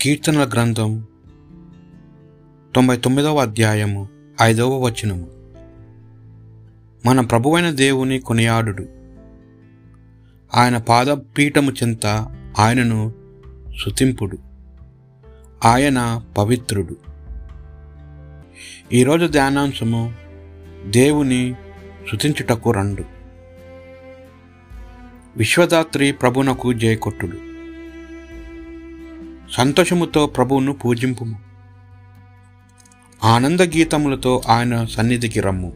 కీర్తనల గ్రంథం తొంభై తొమ్మిదవ అధ్యాయము ఐదవ వచనము. మన ప్రభువైన దేవుని కొనియాడుడు. ఆయన పాదపీఠము చెంత ఆయనను శుతింపుడు. ఆయన పవిత్రుడు. ఈరోజు ధ్యానాంశము దేవుని శుతించుటకు రండు. విశ్వదాత్రి ప్రభునకు జయకొట్టుడు. సంతోషముతో ప్రభువును పూజింపుము. ఆనంద గీతములతో ఆయన సన్నిధికి రమ్ము.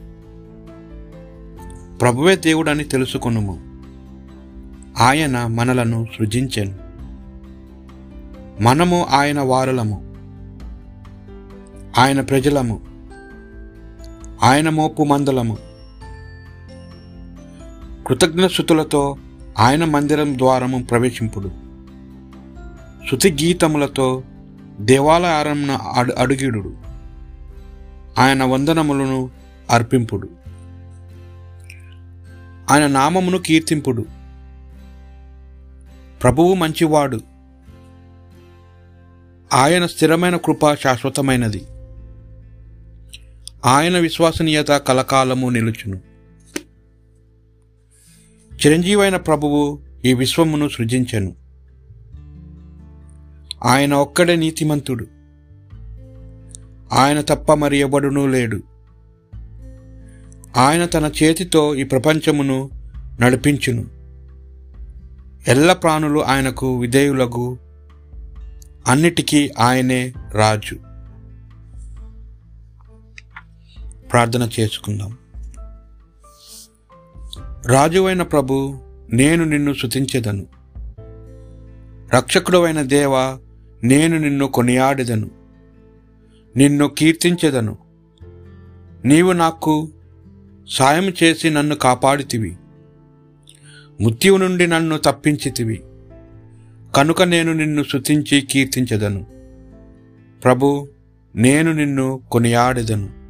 ప్రభువే దేవుడని తెలుసుకొనుము. ఆయన మనలను సృజించెను. మనము ఆయన వారులము. ఆయన ప్రజలము. ఆయన మోపు మందలము. కృతజ్ఞశృతులతో ఆయన మందిరం ద్వారము ప్రవేశింపుడు. శృతి గీతములతో దేవాలయారంన అడు అడుగిడు ఆయన వందనములను అర్పింపుడు. ఆయన నామమును కీర్తింపుడు. ప్రభువు మంచివాడు. ఆయన స్థిరమైన కృప శాశ్వతమైనది. ఆయన విశ్వసనీయత కలకాలము నిలుచును. చిరంజీవైన ప్రభువు ఈ విశ్వమును సృజించెను. ఆయన ఒక్కడే నీతిమంతుడు. ఆయన తప్ప మరి ఎవడునూ లేడు. ఆయన తన చేతితో ఈ ప్రపంచమును నడిపించును. ఎల్ల ప్రాణులు ఆయనకు విధేయులకు అన్నిటికీ ఆయనే రాజు. ప్రార్థన చేసుకుందాం. రాజువైన ప్రభు నేను నిన్ను శుతించెదను. రక్షకుడవైన దేవ నేను నిన్ను కొనియాడెదను. నిన్ను కీర్తించెదను. నీవు నాకు సాయం చేసి నన్ను కాపాడితివి. మృత్యువు నుండి నన్ను తప్పించితివి. కనుక నేను నిన్ను శుతించి కీర్తించెదను. ప్రభు నేను నిన్ను కొనియాడెదను.